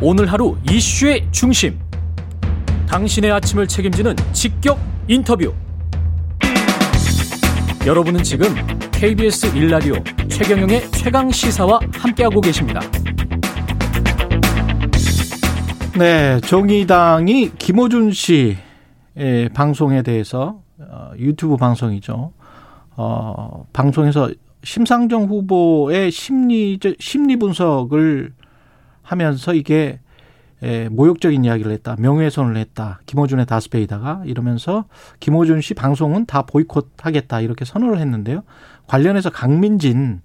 오늘 하루 이슈의 중심. 당신의 아침을 책임지는 직격 인터뷰. 여러분은 지금 KBS 일라디오 최경영의 최강 시사와 함께하고 계십니다. 네, 정의당이 김호준 씨의 방송에 대해서 어, 유튜브 방송이죠. 어, 방송에서 심상정 후보의 심리 심리 분석을 하면서 이게 에, 모욕적인 이야기를 했다. 명예훼손을 했다. 김호준의 다스페이다가 이러면서 김호준 씨 방송은 다 보이콧하겠다. 이렇게 선언을 했는데요. 관련해서 강민진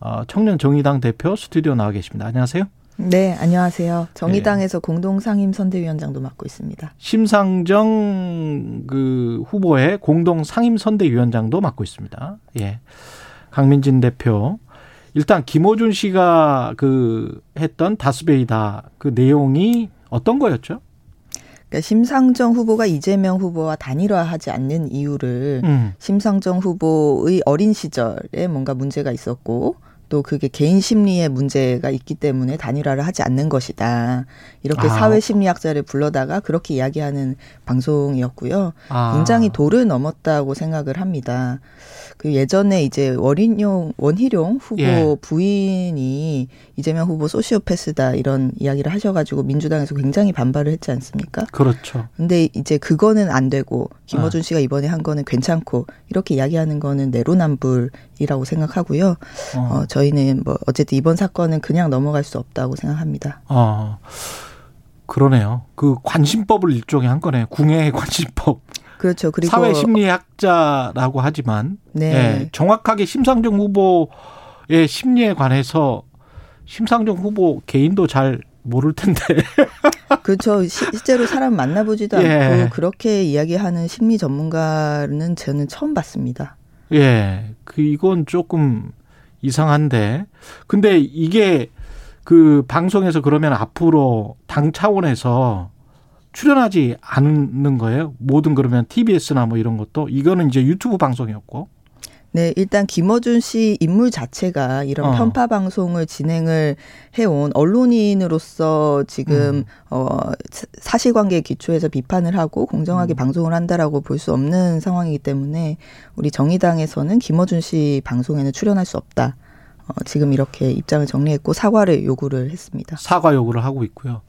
어, 청년 정의당 대표 스튜디오 나와 계십니다. 안녕하세요. 네, 안녕하세요. 정의당에서 네. 공동 상임 선대위원장도 맡고 있습니다. 심상정 그 후보의 공동 상임 선대위원장도 맡고 있습니다. 예. 강민진 대표. 일단 김호준 씨가 그 했던 다스베이다 그 내용이 어떤 거였죠? 그러니까 심상정 후보가 이재명 후보와 단일화하지 않는 이유를 음. 심상정 후보의 어린 시절에 뭔가 문제가 있었고 또 그게 개인 심리에 문제가 있기 때문에 단일화를 하지 않는 것이다. 이렇게 아. 사회 심리학자를 불러다가 그렇게 이야기하는 방송이었고요. 아. 굉장히 도를 넘었다고 생각을 합니다. 그 예전에 이제 원인용 원희룡 후보 예. 부인이 이재명 후보 소시오패스다 이런 이야기를 하셔가지고 민주당에서 굉장히 반발을 했지 않습니까? 그렇죠. 근데 이제 그거는 안 되고 김어준 아. 씨가 이번에 한 거는 괜찮고 이렇게 이야기하는 거는 내로남불 이라고 생각하고요. 어. 어, 저희는 뭐 어쨌든 이번 사건은 그냥 넘어갈 수 없다고 생각합니다. 아. 그러네요. 그 관심법을 일종의 한 거네. 궁예의 관심법. 그렇죠. 그리고 사회 심리학자라고 하지만 네. 예, 정확하게 심상정 후보의 심리에 관해서 심상정 후보 개인도 잘 모를 텐데. 그렇죠. 실제로 사람 만나보지도 예. 않고 그렇게 이야기하는 심리 전문가는 저는 처음 봤습니다. 예. 그 이건 조금 이상한데. 근데 이게 그 방송에서 그러면 앞으로 당 차원에서 출연하지 않는 거예요. 모든 그러면 TBS나 뭐 이런 것도 이거는 이제 유튜브 방송이었고. 네, 일단 김어준 씨 인물 자체가 이런 어. 편파 방송을 진행을 해온 언론인으로서 지금 음. 어 사실관계에 기초해서 비판을 하고 공정하게 음. 방송을 한다라고 볼 수 없는 상황이기 때문에 우리 정의당에서는 김어준 씨 방송에는 출연할 수 없다. 어, 지금 이렇게 입장을 정리했고 사과를 요구를 했습니다. 사과 요구를 하고 있고요.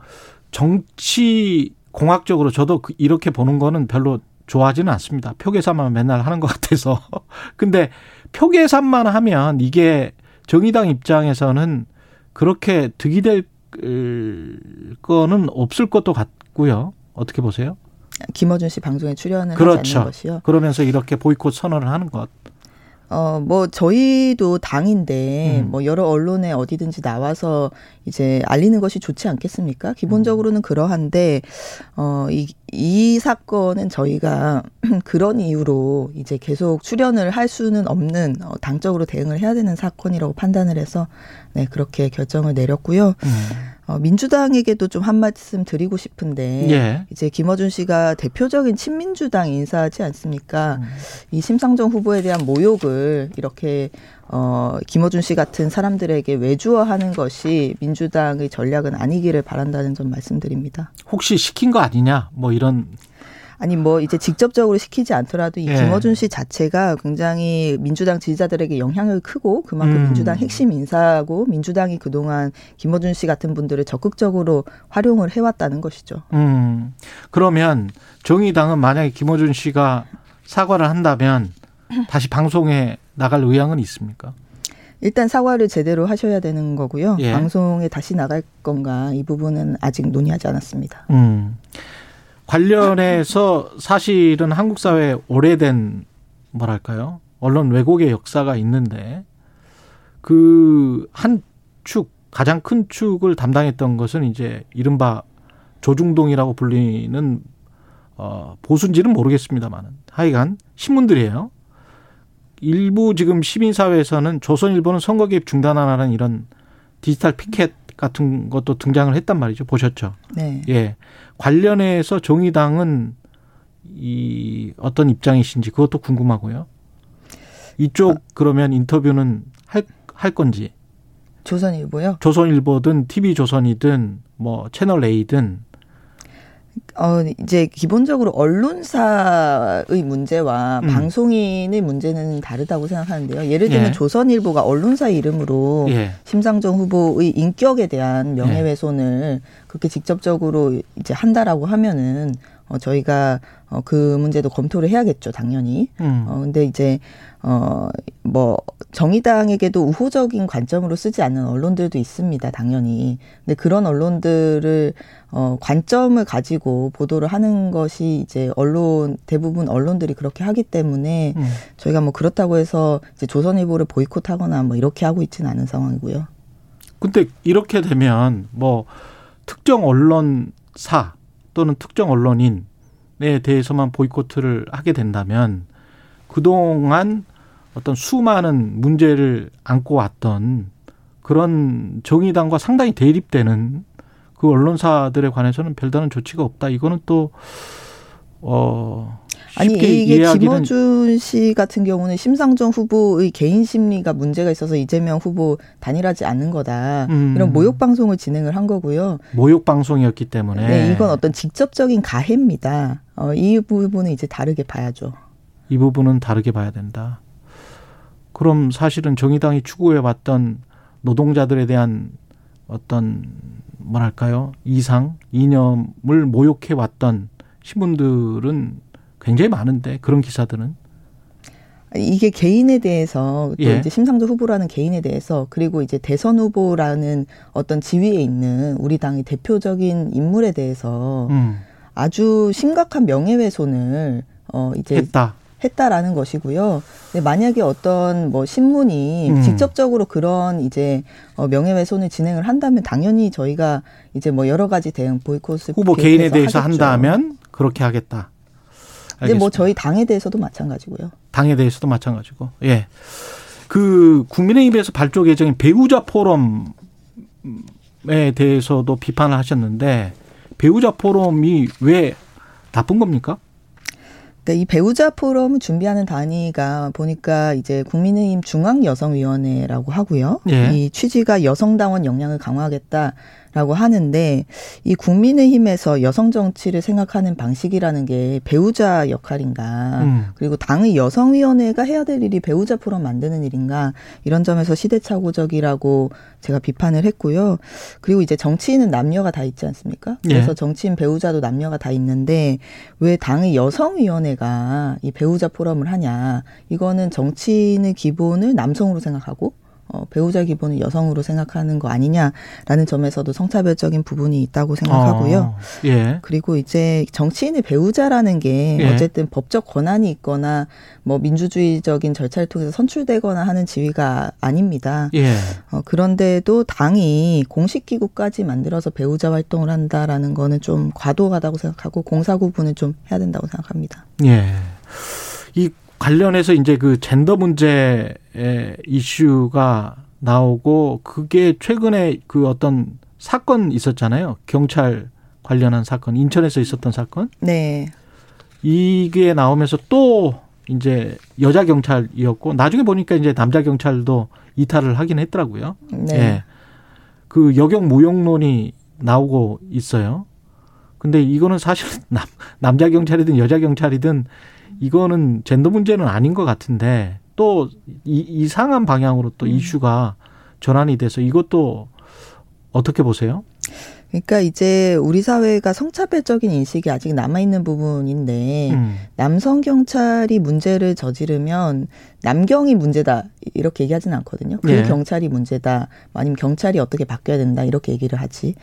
정치 공학적으로 저도 그 이렇게 보는 거는 별로 좋아하지는 않습니다. 표 계산만 맨날 하는 것 같아서. 근데 표 계산만 하면 이게 정의당 입장에서는 그렇게 득이 될 거는 없을 것도 같고요. 어떻게 보세요? 김어준 씨 방송에 출연을 그렇죠. 하지 않는 것이요. 그러면서 이렇게 보이콧 선언을 하는 것. 어, 뭐, 저희도 당인데, 음. 뭐, 여러 언론에 어디든지 나와서 이제 알리는 것이 좋지 않겠습니까? 기본적으로는 음. 그러한데, 어, 이, 이 사건은 저희가 그런 이유로 이제 계속 출연을 할 수는 없는, 어, 당적으로 대응을 해야 되는 사건이라고 판단을 해서, 네, 그렇게 결정을 내렸고요. 음. 어, 민주당에게도 좀 한 말씀 드리고 싶은데 예. 이제 김어준 씨가 대표적인 친민주당 인사지 않습니까? 음. 이 심상정 후보에 대한 모욕을 이렇게 어, 김어준 씨 같은 사람들에게 외주어하는 것이 민주당의 전략은 아니기를 바란다는 점 말씀드립니다. 혹시 시킨 거 아니냐? 뭐 이런 아니 뭐 이제 직접적으로 시키지 않더라도 이 예. 김어준 씨 자체가 굉장히 민주당 지지자들에게 영향을 크고 그만큼 음. 민주당 핵심 인사고 민주당이 그동안 김어준 씨 같은 분들을 적극적으로 활용을 해왔다는 것이죠. 음. 그러면 정의당은 만약에 김어준 씨가 사과를 한다면 다시 방송에 나갈 의향은 있습니까? 일단 사과를 제대로 하셔야 되는 거고요. 예. 방송에 다시 나갈 건가 이 부분은 아직 논의하지 않았습니다. 음. 관련해서 사실은 한국 사회에 오래된 뭐랄까요 언론 왜곡의 역사가 있는데 그 한 축 가장 큰 축을 담당했던 것은 이제 이른바 조중동이라고 불리는 어 보수인지는 모르겠습니다만은 하여간 신문들이에요. 일부 지금 시민사회에서는 조선일보는 선거 개입 중단하라는 이런 디지털 피켓 같은 것도 등장을 했단 말이죠. 보셨죠? 네. 예. 관련해서 정의당은 이 어떤 입장이신지 그것도 궁금하고요. 이쪽 아. 그러면 인터뷰는 할, 할 건지. 조선일보요? 조선일보든 TV조선이든 뭐 채널 A든 어, 이제 기본적으로 언론사의 문제와 음. 방송인의 문제는 다르다고 생각하는데요. 예를 들면 예. 조선일보가 언론사 이름으로 예. 심상정 후보의 인격에 대한 명예훼손을 예. 그렇게 직접적으로 이제 한다라고 하면은 어, 저희가 어, 그 문제도 검토를 해야겠죠, 당연히. 음. 어, 근데 이제 어, 뭐, 정의당에게도 우호적인 관점으로 쓰지 않는 언론들도 있습니다, 당연히. 근데 그런 언론들을, 어, 관점을 가지고 보도를 하는 것이 이제 언론, 대부분 언론들이 그렇게 하기 때문에 음. 저희가 뭐 그렇다고 해서 이제 조선일보를 보이콧하거나 뭐 이렇게 하고 있지는 않은 상황이고요. 근데 이렇게 되면 뭐 특정 언론사 또는 특정 언론인 에 대해서만 보이콧을 하게 된다면 그동안 어떤 수많은 문제를 안고 왔던 그런 정의당과 상당히 대립되는 그 언론사들에 관해서는 별다른 조치가 없다. 이거는 또, 어, 아니 이게 김어준 씨 같은 경우는 심상정 후보의 개인 심리가 문제가 있어서 이재명 후보 단일하지 않는 거다 음. 이런 모욕 방송을 진행을 한 거고요. 모욕 방송이었기 때문에 네 이건 어떤 직접적인 가해입니다. 어, 이 부분은 이제 다르게 봐야죠. 이 부분은 다르게 봐야 된다. 그럼 사실은 정의당이 추구해왔던 노동자들에 대한 어떤 뭐랄까요 이상 이념을 모욕해왔던 신문들은 굉장히 많은데 그런 기사들은 이게 개인에 대해서 또 예. 이제 심상조 후보라는 개인에 대해서 그리고 이제 대선 후보라는 어떤 지위에 있는 우리 당의 대표적인 인물에 대해서 음. 아주 심각한 명예훼손을 어 이제 했다. 했다라는 것이고요. 만약에 어떤 뭐 신문이 음. 직접적으로 그런 이제 어 명예훼손을 진행을 한다면 당연히 저희가 이제 뭐 여러 가지 대응 보이콧을 후보 개인에 대해서 하겠죠. 한다면 그렇게 하겠다. 근데 뭐 저희 당에 대해서도 마찬가지고요. 당에 대해서도 마찬가지고. 예. 그 국민의힘에서 발족 예정인 배우자 포럼에 대해서도 비판을 하셨는데 배우자 포럼이 왜 나쁜 겁니까? 그러니까 이 배우자 포럼을 준비하는 단위가 보니까 이제 국민의힘 중앙여성위원회라고 하고요. 예. 이 취지가 여성당원 역량을 강화하겠다. 라고 하는데 이 국민의힘에서 여성 정치를 생각하는 방식이라는 게 배우자 역할인가 음. 그리고 당의 여성위원회가 해야 될 일이 배우자 포럼 만드는 일인가 이런 점에서 시대착오적이라고 제가 비판을 했고요. 그리고 이제 정치인은 남녀가 다 있지 않습니까? 예. 그래서 예. 정치인 배우자도 남녀가 다 있는데 왜 당의 여성위원회가 이 배우자 포럼을 하냐 이거는 정치인의 기본을 남성으로 생각하고 어, 배우자 기본을 여성으로 생각하는 거 아니냐라는 점에서도 성차별적인 부분이 있다고 생각하고요. 어, 예. 그리고 이제 정치인의 배우자라는 게 예. 어쨌든 법적 권한이 있거나 뭐 민주주의적인 절차를 통해서 선출되거나 하는 지위가 아닙니다. 예. 어, 그런데도 당이 공식 기구까지 만들어서 배우자 활동을 한다라는 거는 좀 과도하다고 생각하고 공사 구분을 좀 해야 된다고 생각합니다. 예. 이 관련해서 이제 그 젠더 문제의 이슈가 나오고 그게 최근에 그 어떤 사건 있었잖아요. 경찰 관련한 사건, 인천에서 있었던 사건. 네. 이게 나오면서 또 이제 여자 경찰이었고 나중에 보니까 이제 남자 경찰도 이탈을 하긴 했더라고요. 네. 예. 그 여경 무용론이 나오고 있어요. 근데 이거는 사실 남, 남자 경찰이든 여자 경찰이든 이거는 젠더 문제는 아닌 것 같은데 또 이, 이상한 방향으로 또 음. 이슈가 전환이 돼서 이것도 어떻게 보세요? 그러니까 이제 우리 사회가 성차별적인 인식이 아직 남아 있는 부분인데 음. 남성 경찰이 문제를 저지르면 남경이 문제다 이렇게 얘기하지는 않거든요. 그 네. 경찰이 문제다 아니면 경찰이 어떻게 바뀌어야 된다 이렇게 얘기를 하지.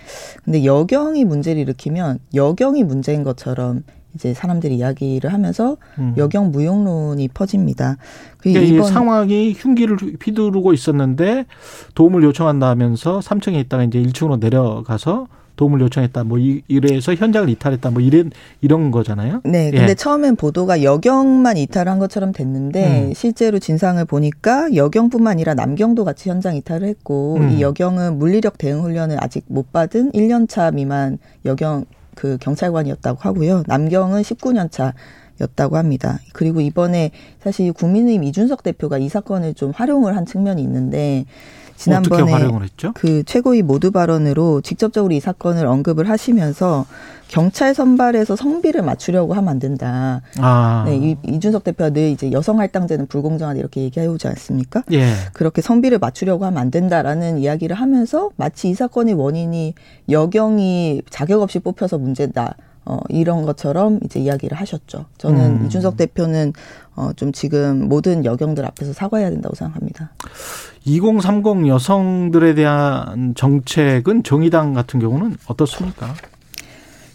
근데 여경이 문제를 일으키면 여경이 문제인 것처럼 이제 사람들이 이야기를 하면서 음. 여경 무용론이 퍼집니다. 그러니까 이번 상황이 흉기를 휘두르고 있었는데 도움을 요청한다면서 3층에 있다가 이제 1층으로 내려가서 도움을 요청했다. 뭐 이래서 현장을 이탈했다. 뭐 이런 이런 거잖아요. 네. 근데 예. 처음엔 보도가 여경만 이탈한 것처럼 됐는데 음. 실제로 진상을 보니까 여경뿐만 아니라 남경도 같이 현장 이탈을 했고 음. 이 여경은 물리력 대응 훈련을 아직 못 받은 1년 차 미만 여경 그 경찰관이었다고 하고요. 남경은 19년 차 였다고 합니다. 그리고 이번에 사실 국민의힘 이준석 대표가 이 사건을 좀 활용을 한 측면이 있는데 지난번에? 그 최고위 모두 발언으로 직접적으로 이 사건을 언급을 하시면서 경찰 선발에서 성비를 맞추려고 하면 안 된다. 아. 네, 이, 이준석 대표가 늘 이제 여성 할당제는 불공정하다 이렇게 얘기해오지 않습니까? 예. 그렇게 성비를 맞추려고 하면 안 된다라는 이야기를 하면서 마치 이 사건의 원인이 여경이 자격 없이 뽑혀서 문제다. 어, 이런 것처럼 이제 이야기를 하셨죠. 저는 음. 이준석 대표는 어, 좀 지금 모든 여경들 앞에서 사과해야 된다고 생각합니다. 2030 여성들에 대한 정책은 정의당 같은 경우는 어떻습니까?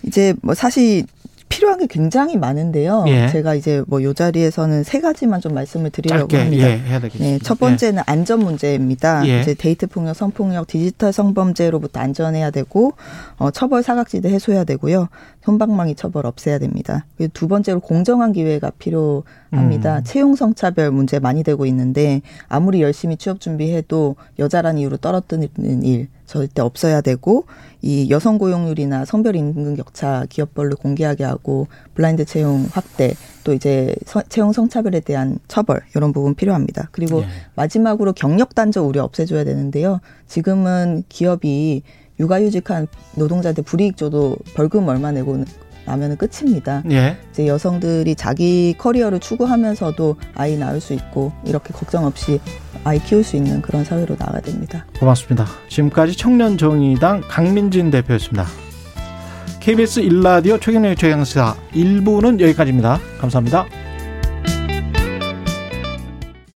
이제 뭐 사실 필요한 게 굉장히 많은데요. 예. 제가 이제 뭐 요 자리에서는 세 가지만 좀 말씀을 드리려고 짧게 합니다. 예, 해야 되겠습니다. 네, 첫 번째는 안전 문제입니다. 예. 이제 데이트 폭력, 성폭력, 디지털 성범죄로부터 안전해야 되고 어, 처벌 사각지대 해소해야 되고요. 손방망이 처벌 없애야 됩니다. 그리고 두 번째로 공정한 기회가 필요합니다. 음. 채용 성차별 문제 많이 되고 있는데 아무리 열심히 취업 준비해도 여자란 이유로 떨어뜨리는 일 절대 없어야 되고 이 여성 고용률이나 성별 임금 격차 기업별로 공개하게 하고 블라인드 채용 확대 또 이제 서- 채용 성차별에 대한 처벌 이런 부분 필요합니다. 그리고 예. 마지막으로 경력 단절 우려 없애줘야 되는데요. 지금은 기업이 육아휴직한 노동자들 불이익 줘도 벌금 얼마 내고 나면은 끝입니다. 예. 이제 여성들이 자기 커리어를 추구하면서도 아이 낳을 수 있고 이렇게 걱정 없이 아이 키울 수 있는 그런 사회로 나가야 됩니다. 고맙습니다. 지금까지 청년정의당 강민진 대표였습니다. KBS 일라디오 최경영의 최강사 1부는 여기까지입니다. 감사합니다.